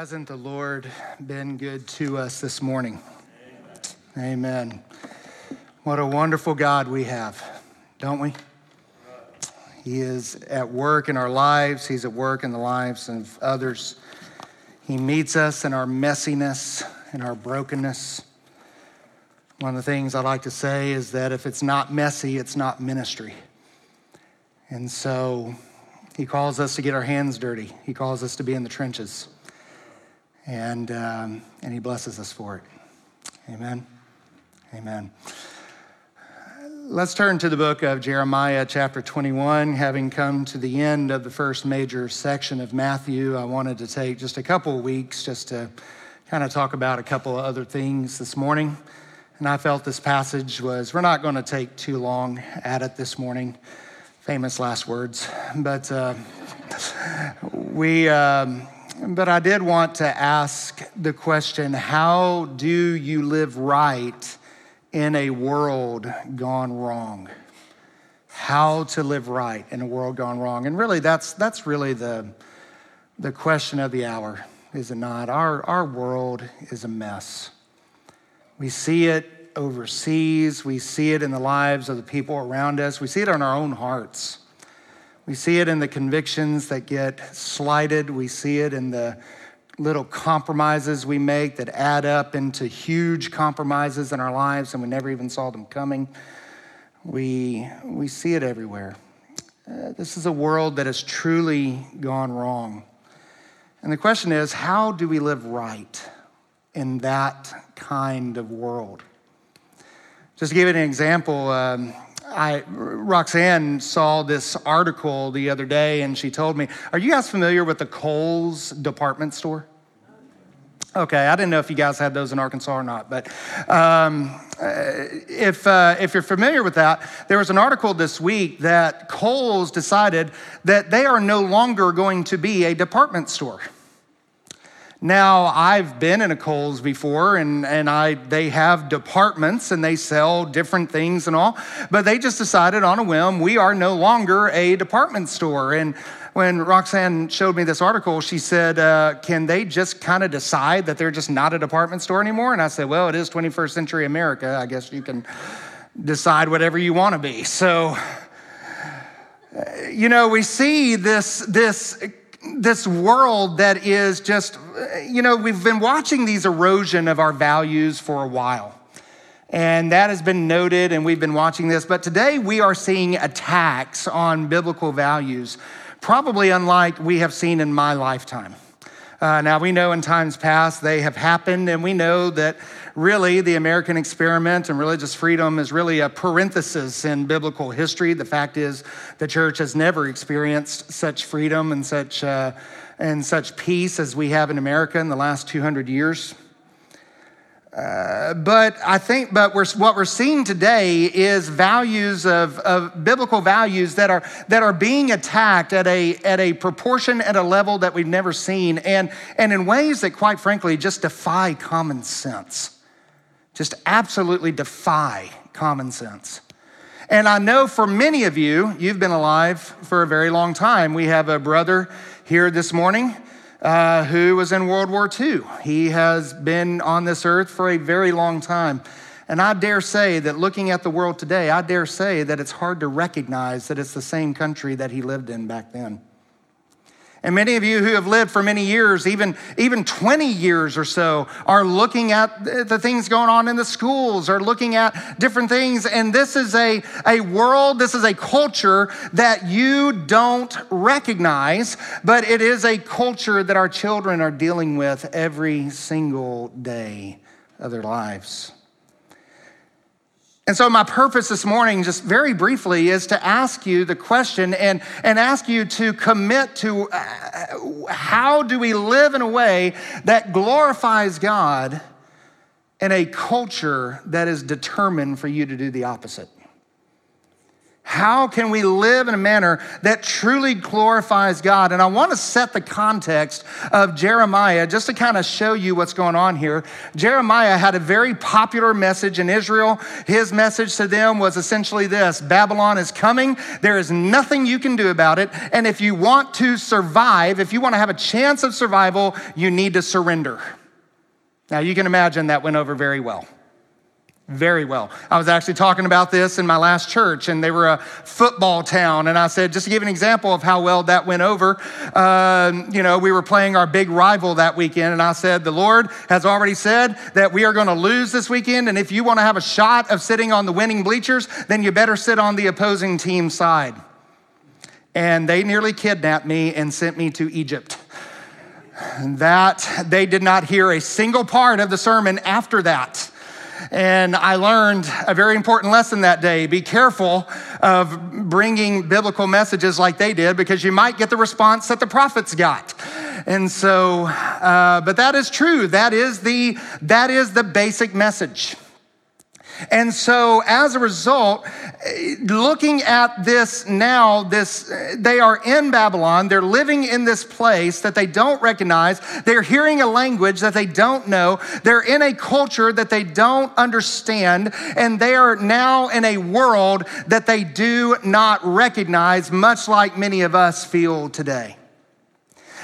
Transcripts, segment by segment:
Hasn't the Lord been good to us this morning? Amen. Amen. What a wonderful God we have, don't we? He is at work in our lives, He's at work in the lives of others. He meets us in our messiness, in our brokenness. One of the things I like to say is that if it's not messy, it's not ministry. And so he calls us to get our hands dirty. He calls us to be in the trenches and, um, and He blesses us for it. Amen. Amen. Let's turn to the book of Jeremiah, chapter 21. Having come to the end of the first major section of Matthew, I wanted to take just a couple of weeks just to kind of talk about a couple of other things this morning. And I felt this passage was, we're not going to take too long at it this morning. Famous last words. But uh, we. Um, but I did want to ask the question how do you live right in a world gone wrong? How to live right in a world gone wrong. And really, that's, that's really the, the question of the hour, is it not? Our, our world is a mess. We see it overseas, we see it in the lives of the people around us, we see it in our own hearts. We see it in the convictions that get slighted. We see it in the little compromises we make that add up into huge compromises in our lives and we never even saw them coming. We, we see it everywhere. Uh, this is a world that has truly gone wrong. And the question is how do we live right in that kind of world? Just to give you an example, um, I, Roxanne saw this article the other day and she told me, Are you guys familiar with the Kohl's department store? Okay, I didn't know if you guys had those in Arkansas or not, but um, if, uh, if you're familiar with that, there was an article this week that Kohl's decided that they are no longer going to be a department store. Now, I've been in a Kohl's before and, and I, they have departments and they sell different things and all, but they just decided on a whim, we are no longer a department store. And when Roxanne showed me this article, she said, uh, Can they just kind of decide that they're just not a department store anymore? And I said, Well, it is 21st century America. I guess you can decide whatever you want to be. So, you know, we see this, this this world that is just, you know, we've been watching these erosion of our values for a while. And that has been noted, and we've been watching this. But today we are seeing attacks on biblical values, probably unlike we have seen in my lifetime. Uh, now, we know in times past they have happened, and we know that really the American experiment and religious freedom is really a parenthesis in biblical history. The fact is, the church has never experienced such freedom and such, uh, and such peace as we have in America in the last 200 years. Uh, but I think, but we're, what we're seeing today is values of, of biblical values that are, that are being attacked at a, at a proportion, at a level that we've never seen, and, and in ways that, quite frankly, just defy common sense. Just absolutely defy common sense. And I know for many of you, you've been alive for a very long time. We have a brother here this morning uh, who was in World War II. He has been on this earth for a very long time. And I dare say that looking at the world today, I dare say that it's hard to recognize that it's the same country that he lived in back then. And many of you who have lived for many years, even, even 20 years or so, are looking at the things going on in the schools, are looking at different things. And this is a, a world, this is a culture that you don't recognize, but it is a culture that our children are dealing with every single day of their lives. And so, my purpose this morning, just very briefly, is to ask you the question and, and ask you to commit to uh, how do we live in a way that glorifies God in a culture that is determined for you to do the opposite? How can we live in a manner that truly glorifies God? And I want to set the context of Jeremiah just to kind of show you what's going on here. Jeremiah had a very popular message in Israel. His message to them was essentially this Babylon is coming. There is nothing you can do about it. And if you want to survive, if you want to have a chance of survival, you need to surrender. Now, you can imagine that went over very well very well. I was actually talking about this in my last church, and they were a football town. And I said, just to give an example of how well that went over, uh, you know, we were playing our big rival that weekend, and I said, the Lord has already said that we are going to lose this weekend, and if you want to have a shot of sitting on the winning bleachers, then you better sit on the opposing team side. And they nearly kidnapped me and sent me to Egypt. That they did not hear a single part of the sermon after that. And I learned a very important lesson that day. Be careful of bringing biblical messages like they did because you might get the response that the prophets got. And so, uh, but that is true. That is the, that is the basic message. And so, as a result, eh, looking at this now, this eh, they are in Babylon. They're living in this place that they don't recognize. They're hearing a language that they don't know. They're in a culture that they don't understand, and they are now in a world that they do not recognize, much like many of us feel today.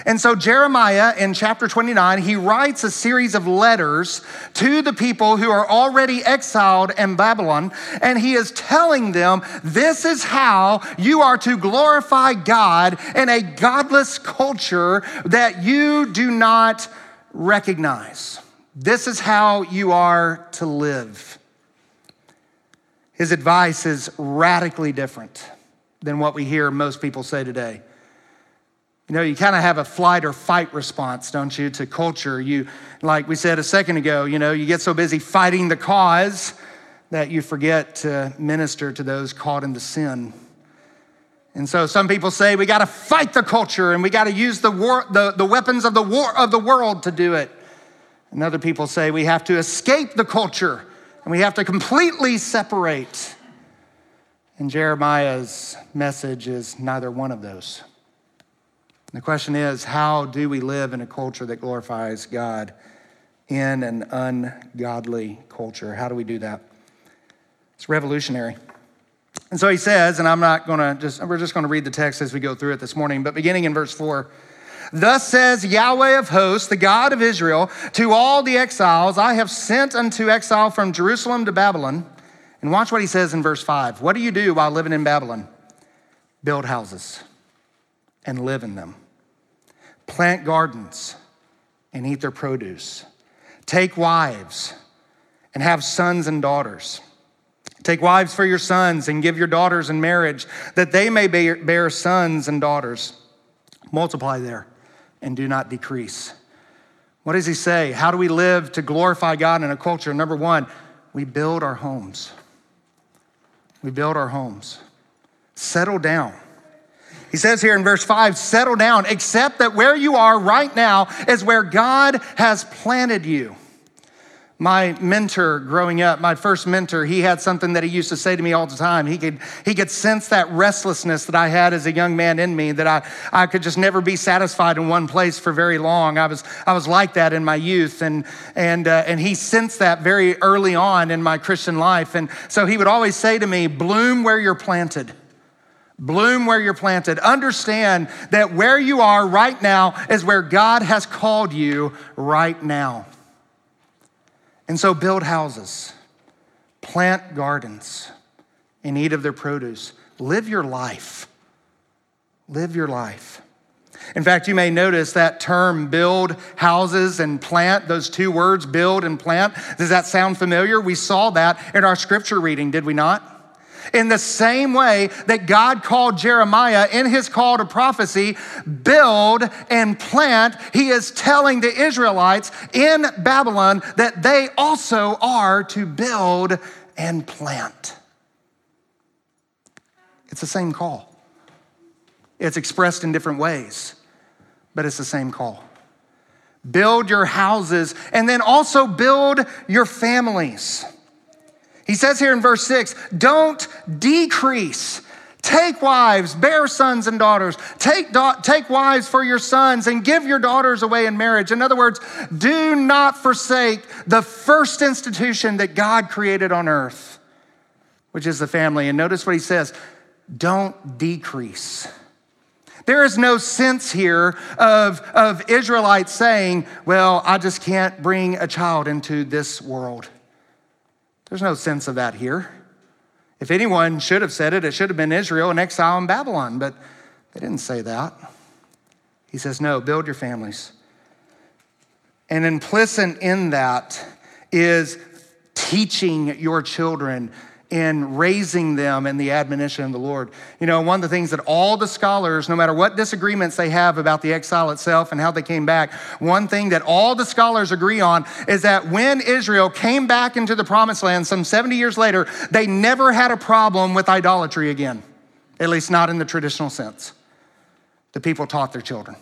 And so, Jeremiah in chapter 29, he writes a series of letters to the people who are already exiled in Babylon. And he is telling them, this is how you are to glorify God in a godless culture that you do not recognize. This is how you are to live. His advice is radically different than what we hear most people say today. You know, you kind of have a flight or fight response, don't you, to culture. You, like we said a second ago, you know, you get so busy fighting the cause that you forget to minister to those caught in the sin. And so some people say we got to fight the culture and we got to use the, war, the, the weapons of the, war, of the world to do it. And other people say we have to escape the culture and we have to completely separate. And Jeremiah's message is neither one of those. The question is how do we live in a culture that glorifies God in an ungodly culture? How do we do that? It's revolutionary. And so he says, and I'm not going to just, we're just going to read the text as we go through it this morning, but beginning in verse 4. Thus says Yahweh of hosts, the God of Israel, to all the exiles I have sent unto exile from Jerusalem to Babylon. And watch what he says in verse 5. What do you do while living in Babylon? Build houses and live in them plant gardens and eat their produce, take wives and have sons and daughters. Take wives for your sons and give your daughters in marriage, that they may bear sons and daughters. Multiply there and do not decrease. What does he say? How do we live to glorify God in a culture? Number one, we build our homes. We build our homes. Settle down. He says here in verse 5 settle down, accept that where you are right now is where God has planted you. My mentor growing up, my first mentor, he had something that he used to say to me all the time. He could, he could sense that restlessness that I had as a young man in me, that I, I could just never be satisfied in one place for very long. I was, I was like that in my youth, and, and, uh, and he sensed that very early on in my Christian life. And so he would always say to me, Bloom where you're planted. Bloom where you're planted. Understand that where you are right now is where God has called you right now. And so build houses, plant gardens in need of their produce. Live your life. Live your life. In fact, you may notice that term build houses and plant, those two words, build and plant. Does that sound familiar? We saw that in our scripture reading, did we not? In the same way that God called Jeremiah in his call to prophecy, build and plant, he is telling the Israelites in Babylon that they also are to build and plant. It's the same call. It's expressed in different ways, but it's the same call. Build your houses and then also build your families. He says here in verse six, don't decrease Take wives, bear sons and daughters. Take, da- take wives for your sons and give your daughters away in marriage. In other words, do not forsake the first institution that God created on earth, which is the family. And notice what he says don't decrease. There is no sense here of, of Israelites saying, Well, I just can't bring a child into this world. There's no sense of that here. If anyone should have said it, it should have been Israel in exile in Babylon, but they didn't say that. He says, No, build your families. And implicit in that is teaching your children in raising them in the admonition of the Lord. You know, one of the things that all the scholars, no matter what disagreements they have about the exile itself and how they came back, one thing that all the scholars agree on is that when Israel came back into the promised land some 70 years later, they never had a problem with idolatry again, at least not in the traditional sense. The people taught their children,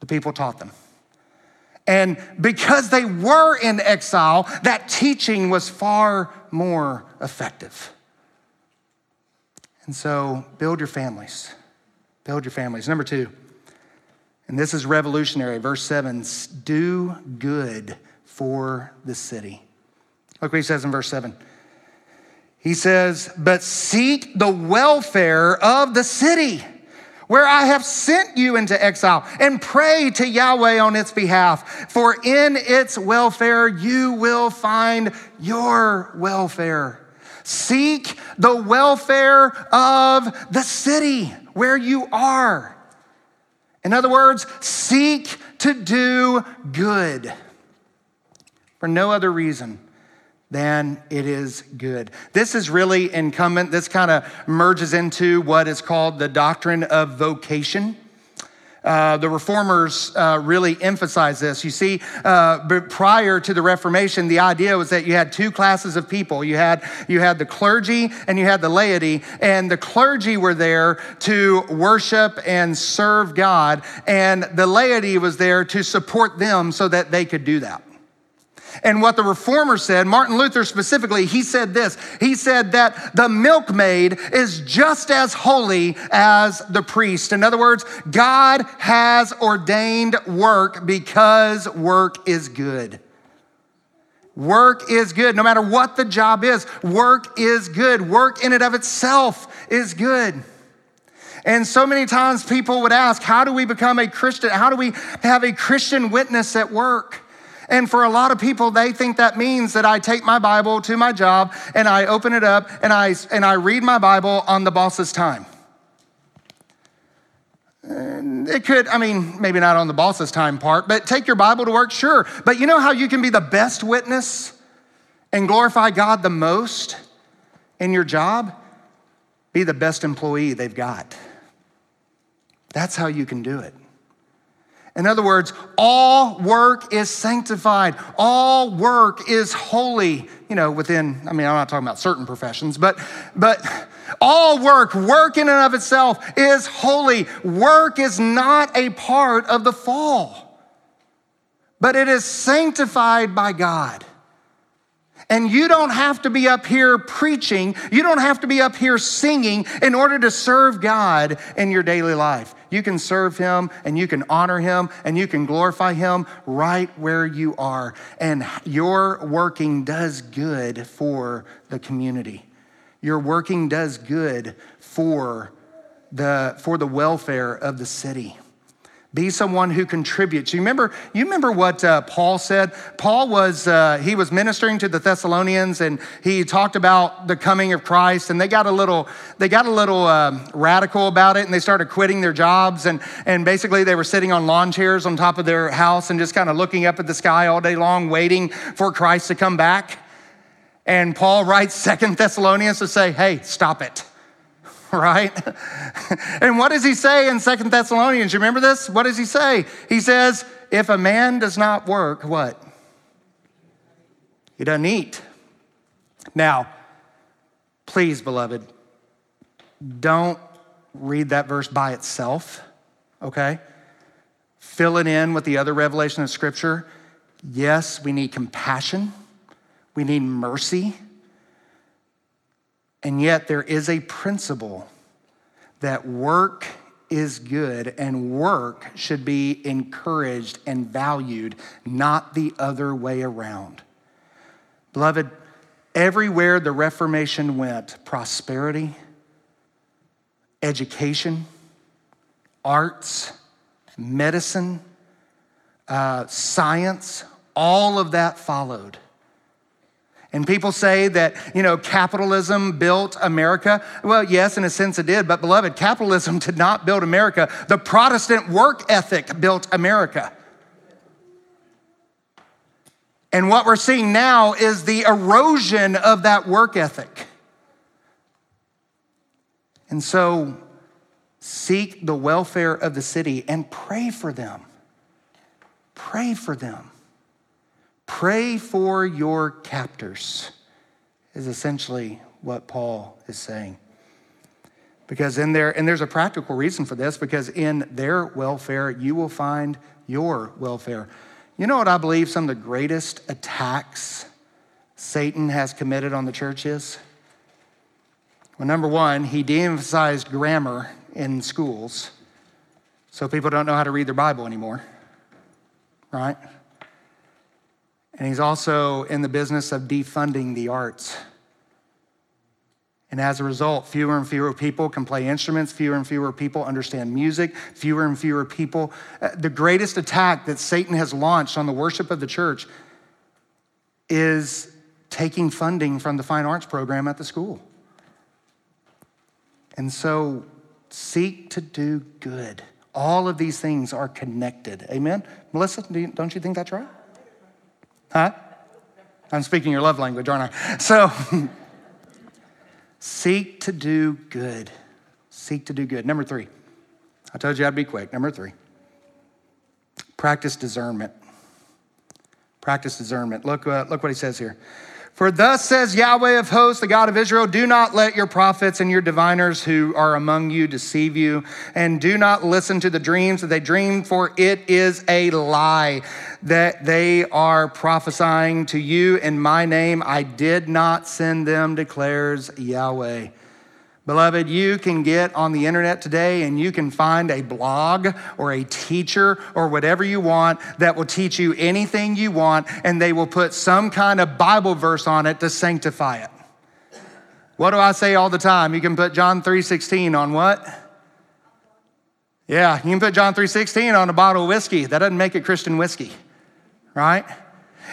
the people taught them. And because they were in exile, that teaching was far more effective. And so, build your families. Build your families. Number two, and this is revolutionary, verse seven do good for the city. Look what he says in verse seven. He says, But seek the welfare of the city where I have sent you into exile, and pray to Yahweh on its behalf, for in its welfare you will find your welfare. Seek the welfare of the city where you are. In other words, seek to do good for no other reason than it is good. This is really incumbent. This kind of merges into what is called the doctrine of vocation. Uh, the reformers uh, really emphasize this. You see, uh, prior to the Reformation, the idea was that you had two classes of people. You had you had the clergy and you had the laity, and the clergy were there to worship and serve God, and the laity was there to support them so that they could do that. And what the reformer said, Martin Luther specifically, he said this. He said that the milkmaid is just as holy as the priest. In other words, God has ordained work because work is good. Work is good. No matter what the job is, work is good. Work in and of itself is good. And so many times people would ask, How do we become a Christian? How do we have a Christian witness at work? And for a lot of people, they think that means that I take my Bible to my job and I open it up and I, and I read my Bible on the boss's time. And it could, I mean, maybe not on the boss's time part, but take your Bible to work, sure. But you know how you can be the best witness and glorify God the most in your job? Be the best employee they've got. That's how you can do it. In other words, all work is sanctified. All work is holy. You know, within, I mean, I'm not talking about certain professions, but, but all work, work in and of itself is holy. Work is not a part of the fall, but it is sanctified by God. And you don't have to be up here preaching, you don't have to be up here singing in order to serve God in your daily life. You can serve Him and you can honor Him and you can glorify Him right where you are. And your working does good for the community. Your working does good for the, for the welfare of the city. Be someone who contributes. You remember, you remember what uh, Paul said? Paul was, uh, he was ministering to the Thessalonians and he talked about the coming of Christ and they got a little, they got a little uh, radical about it and they started quitting their jobs and, and basically they were sitting on lawn chairs on top of their house and just kind of looking up at the sky all day long waiting for Christ to come back. And Paul writes Second Thessalonians to say, hey, stop it right? and what does he say in Second Thessalonians? You remember this? What does he say? He says, if a man does not work, what? He doesn't eat. Now, please, beloved, don't read that verse by itself, okay? Fill it in with the other revelation of Scripture. Yes, we need compassion, we need mercy, And yet, there is a principle that work is good and work should be encouraged and valued, not the other way around. Beloved, everywhere the Reformation went, prosperity, education, arts, medicine, uh, science, all of that followed. And people say that, you know, capitalism built America. Well, yes, in a sense it did, but beloved, capitalism did not build America. The Protestant work ethic built America. And what we're seeing now is the erosion of that work ethic. And so seek the welfare of the city and pray for them. Pray for them. Pray for your captors, is essentially what Paul is saying. Because in there, and there's a practical reason for this, because in their welfare, you will find your welfare. You know what I believe some of the greatest attacks Satan has committed on the church is? Well, number one, he de emphasized grammar in schools, so people don't know how to read their Bible anymore, right? And he's also in the business of defunding the arts. And as a result, fewer and fewer people can play instruments, fewer and fewer people understand music, fewer and fewer people. Uh, the greatest attack that Satan has launched on the worship of the church is taking funding from the fine arts program at the school. And so seek to do good. All of these things are connected. Amen? Melissa, don't you think that's right? Huh? I'm speaking your love language, aren't I? So, seek to do good. Seek to do good. Number three, I told you I'd be quick. Number three, practice discernment. Practice discernment. Look, uh, look what he says here. For thus says Yahweh of hosts, the God of Israel, do not let your prophets and your diviners who are among you deceive you, and do not listen to the dreams that they dream, for it is a lie that they are prophesying to you in my name. I did not send them, declares Yahweh. Beloved, you can get on the internet today and you can find a blog or a teacher or whatever you want that will teach you anything you want, and they will put some kind of Bible verse on it to sanctify it. What do I say all the time? You can put John 3:16 on what? Yeah, you can put John 3:16 on a bottle of whiskey. That doesn't make it Christian whiskey, right?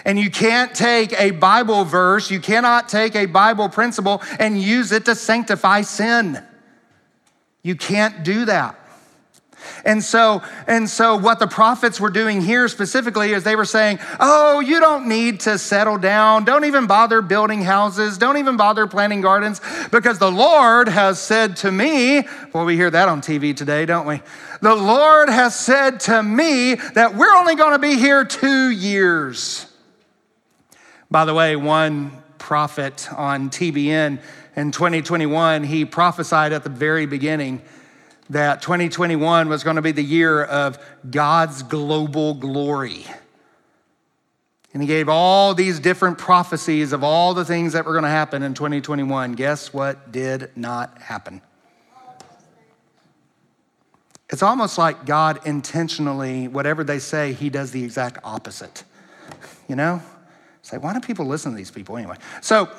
And you can't take a Bible verse, you cannot take a Bible principle and use it to sanctify sin. You can't do that. And so, and so what the prophets were doing here specifically is they were saying, "Oh, you don't need to settle down. Don't even bother building houses. Don't even bother planting gardens because the Lord has said to me, well we hear that on TV today, don't we? The Lord has said to me that we're only going to be here 2 years." By the way, one prophet on TBN in 2021, he prophesied at the very beginning that 2021 was going to be the year of God's global glory. And he gave all these different prophecies of all the things that were going to happen in 2021. Guess what did not happen? It's almost like God intentionally, whatever they say, he does the exact opposite. You know? Say, why do people listen to these people anyway? So,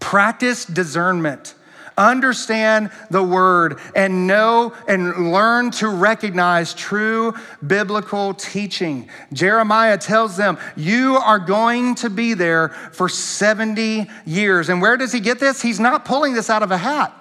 practice discernment. Understand the word and know and learn to recognize true biblical teaching. Jeremiah tells them, You are going to be there for 70 years. And where does he get this? He's not pulling this out of a hat.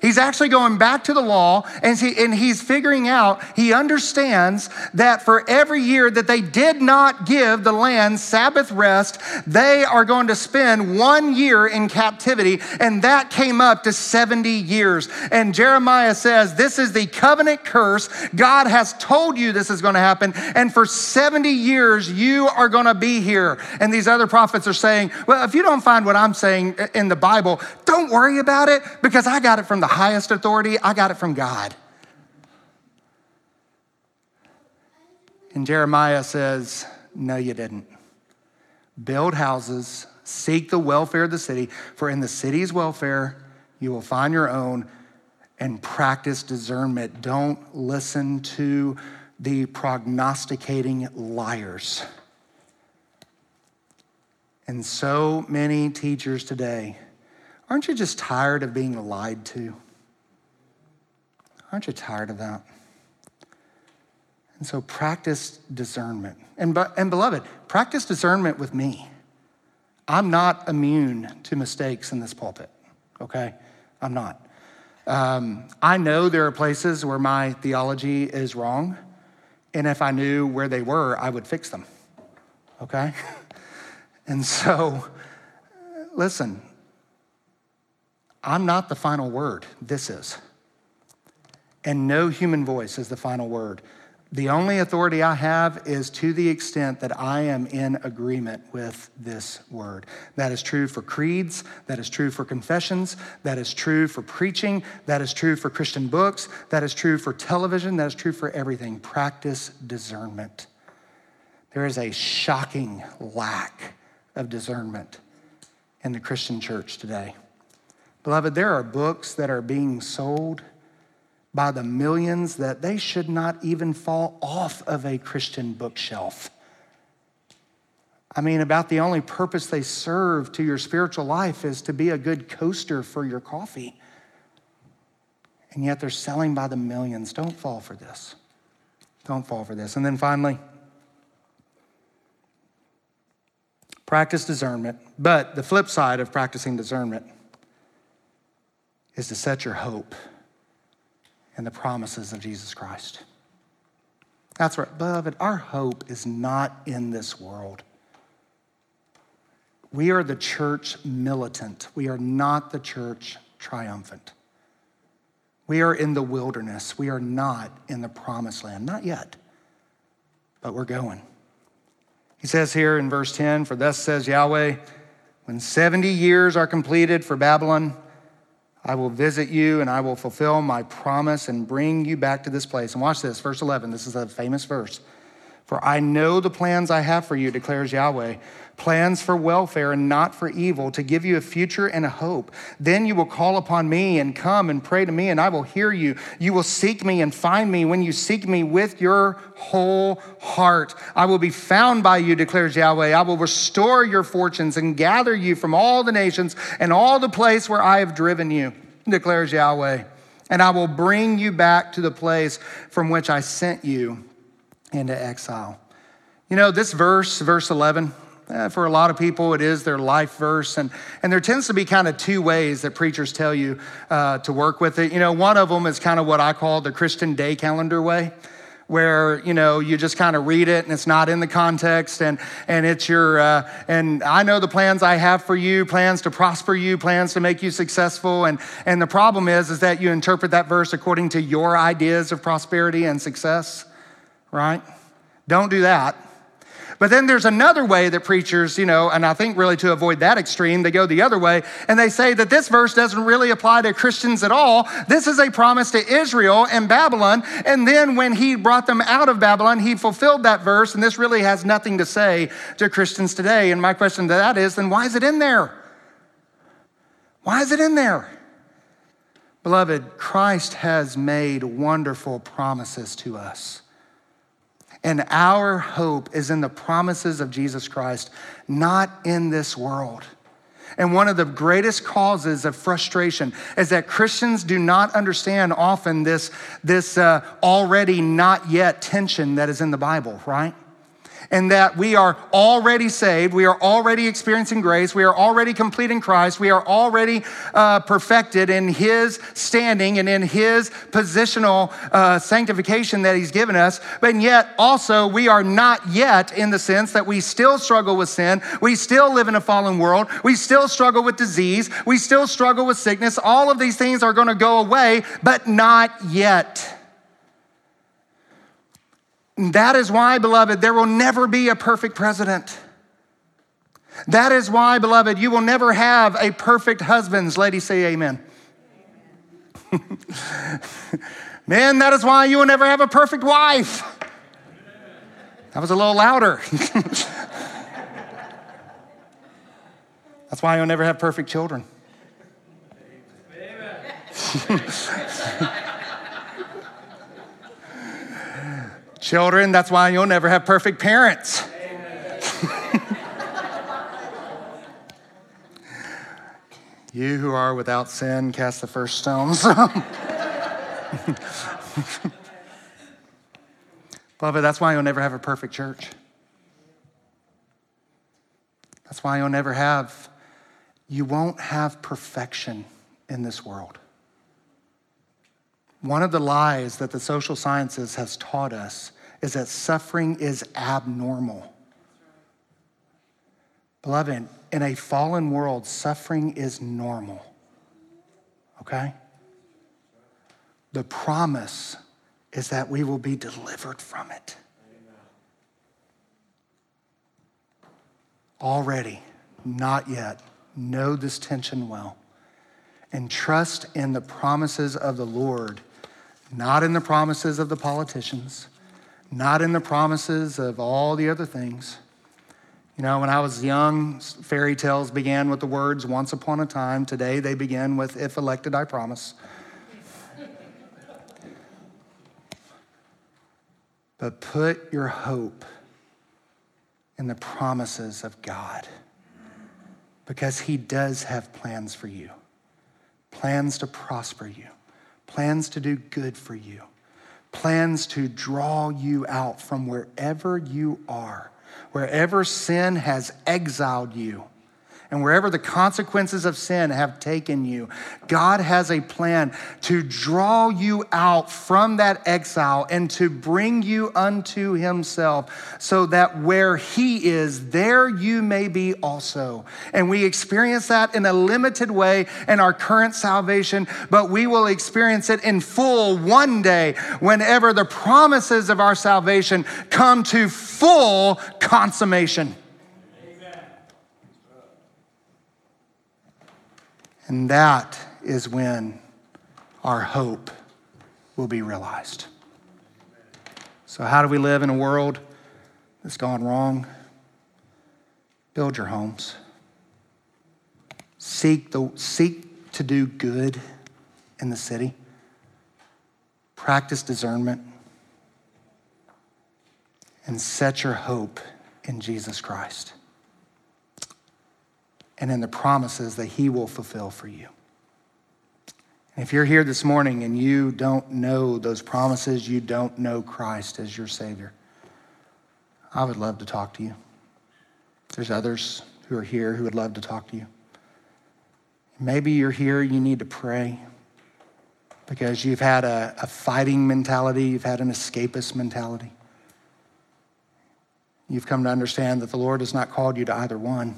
He's actually going back to the law and, he, and he's figuring out, he understands that for every year that they did not give the land Sabbath rest, they are going to spend one year in captivity. And that came up to 70 years. And Jeremiah says, This is the covenant curse. God has told you this is going to happen. And for 70 years, you are going to be here. And these other prophets are saying, Well, if you don't find what I'm saying in the Bible, don't worry about it because I got it from the highest authority, I got it from God. And Jeremiah says, No, you didn't. Build houses, seek the welfare of the city, for in the city's welfare you will find your own and practice discernment. Don't listen to the prognosticating liars. And so many teachers today, aren't you just tired of being lied to? Aren't you tired of that? And so practice discernment. And, and beloved, practice discernment with me. I'm not immune to mistakes in this pulpit, okay? I'm not. Um, I know there are places where my theology is wrong, and if I knew where they were, I would fix them, okay? and so, listen, I'm not the final word, this is. And no human voice is the final word. The only authority I have is to the extent that I am in agreement with this word. That is true for creeds, that is true for confessions, that is true for preaching, that is true for Christian books, that is true for television, that is true for everything. Practice discernment. There is a shocking lack of discernment in the Christian church today. Beloved, there are books that are being sold by the millions that they should not even fall off of a Christian bookshelf. I mean, about the only purpose they serve to your spiritual life is to be a good coaster for your coffee. And yet they're selling by the millions. Don't fall for this. Don't fall for this. And then finally, practice discernment. But the flip side of practicing discernment is to set your hope in the promises of Jesus Christ. That's right, beloved. Our hope is not in this world. We are the church militant. We are not the church triumphant. We are in the wilderness. We are not in the promised land. Not yet, but we're going. He says here in verse 10 For thus says Yahweh, when 70 years are completed for Babylon, I will visit you and I will fulfill my promise and bring you back to this place. And watch this, verse 11. This is a famous verse. For I know the plans I have for you, declares Yahweh plans for welfare and not for evil, to give you a future and a hope. Then you will call upon me and come and pray to me, and I will hear you. You will seek me and find me when you seek me with your whole heart. I will be found by you, declares Yahweh. I will restore your fortunes and gather you from all the nations and all the place where I have driven you, declares Yahweh. And I will bring you back to the place from which I sent you into exile. You know, this verse, verse 11, eh, for a lot of people, it is their life verse. And, and there tends to be kind of two ways that preachers tell you uh, to work with it. You know, one of them is kind of what I call the Christian day calendar way where you know you just kind of read it and it's not in the context and and it's your uh, and i know the plans i have for you plans to prosper you plans to make you successful and and the problem is is that you interpret that verse according to your ideas of prosperity and success right? Don't do that. But then there's another way that preachers, you know, and I think really to avoid that extreme, they go the other way and they say that this verse doesn't really apply to Christians at all. This is a promise to Israel and Babylon. And then when he brought them out of Babylon, he fulfilled that verse. And this really has nothing to say to Christians today. And my question to that is then why is it in there? Why is it in there? Beloved, Christ has made wonderful promises to us. And our hope is in the promises of Jesus Christ, not in this world. And one of the greatest causes of frustration is that Christians do not understand often this, this uh, already not yet tension that is in the Bible, right? And that we are already saved. We are already experiencing grace. We are already complete in Christ. We are already uh, perfected in His standing and in His positional uh, sanctification that He's given us. But yet, also, we are not yet in the sense that we still struggle with sin. We still live in a fallen world. We still struggle with disease. We still struggle with sickness. All of these things are going to go away, but not yet. That is why, beloved, there will never be a perfect president. That is why, beloved, you will never have a perfect husband. Ladies, say amen. Man, that is why you will never have a perfect wife. That was a little louder. That's why you'll never have perfect children. Children, that's why you'll never have perfect parents. you who are without sin, cast the first stones. Beloved, that's why you'll never have a perfect church. That's why you'll never have, you won't have perfection in this world. One of the lies that the social sciences has taught us is that suffering is abnormal. Beloved, in a fallen world, suffering is normal. Okay? The promise is that we will be delivered from it. Already, not yet, know this tension well and trust in the promises of the Lord, not in the promises of the politicians, not in the promises of all the other things. You know, when I was young, fairy tales began with the words once upon a time. Today they begin with if elected, I promise. but put your hope in the promises of God because He does have plans for you plans to prosper you, plans to do good for you, plans to draw you out from wherever you are, wherever sin has exiled you and wherever the consequences of sin have taken you, God has a plan to draw you out from that exile and to bring you unto Himself, so that where He is, there you may be also. And we experience that in a limited way in our current salvation, but we will experience it in full one day whenever the promises of our salvation come to full consummation. And that is when our hope will be realized. So, how do we live in a world that's gone wrong? Build your homes. Seek, the, seek to do good in the city. Practice discernment. And set your hope in Jesus Christ and in the promises that He will fulfill for you. And if you're here this morning and you don't know those promises, you don't know Christ as your Savior, I would love to talk to you. There's others who are here who would love to talk to you. Maybe you're here, you need to pray because you've had a, a fighting mentality, you've had an escapist mentality. You've come to understand that the Lord has not called you to either one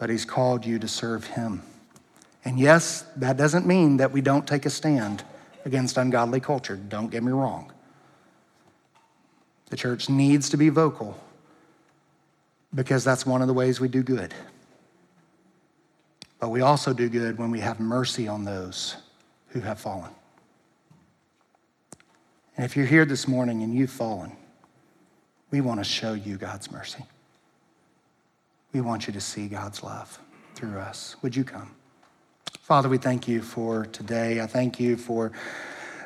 but He's called you to serve Him. And yes, that doesn't mean that we don't take a stand against ungodly culture. Don't get me wrong. The church needs to be vocal because that's one of the ways we do good. But we also do good when we have mercy on those who have fallen. And if you're here this morning and you've fallen, we want to show you God's mercy. We want you to see God's love through us. Would you come? Father, we thank you for today. I thank you for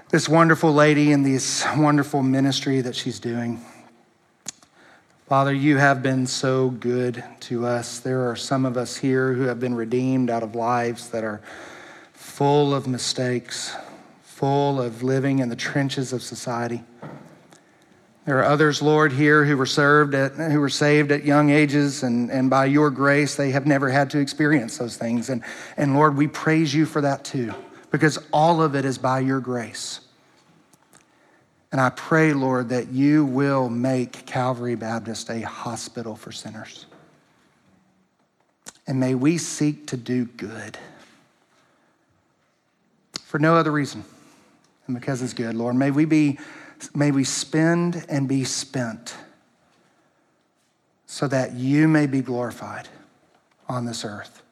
this wonderful lady and this wonderful ministry that she's doing. Father, you have been so good to us. There are some of us here who have been redeemed out of lives that are full of mistakes, full of living in the trenches of society. There are others, Lord, here who were served at, who were saved at young ages, and, and by your grace, they have never had to experience those things. And, and Lord, we praise you for that too, because all of it is by your grace. And I pray, Lord, that you will make Calvary Baptist a hospital for sinners. And may we seek to do good for no other reason and because it's good, Lord. May we be May we spend and be spent so that you may be glorified on this earth.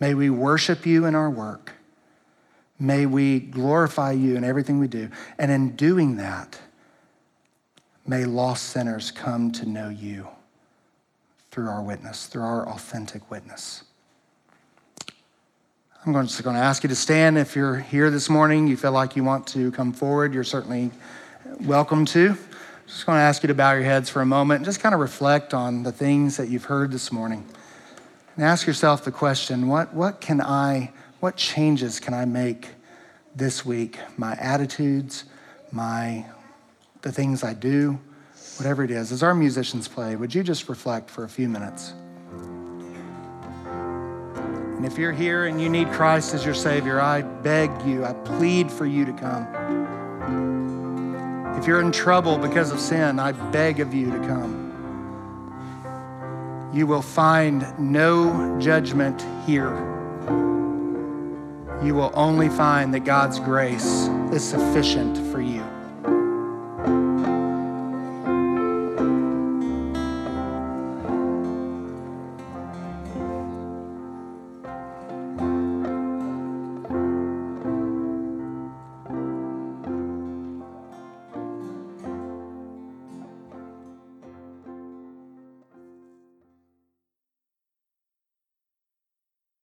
May we worship you in our work. May we glorify you in everything we do. And in doing that, may lost sinners come to know you through our witness, through our authentic witness. I'm just going to ask you to stand. If you're here this morning, you feel like you want to come forward, you're certainly welcome to. Just going to ask you to bow your heads for a moment and just kind of reflect on the things that you've heard this morning. And ask yourself the question what, what can I, what changes can I make this week? My attitudes, my, the things I do, whatever it is. As our musicians play, would you just reflect for a few minutes? And if you're here and you need Christ as your Savior, I beg you, I plead for you to come. If you're in trouble because of sin, I beg of you to come. You will find no judgment here. You will only find that God's grace is sufficient for you.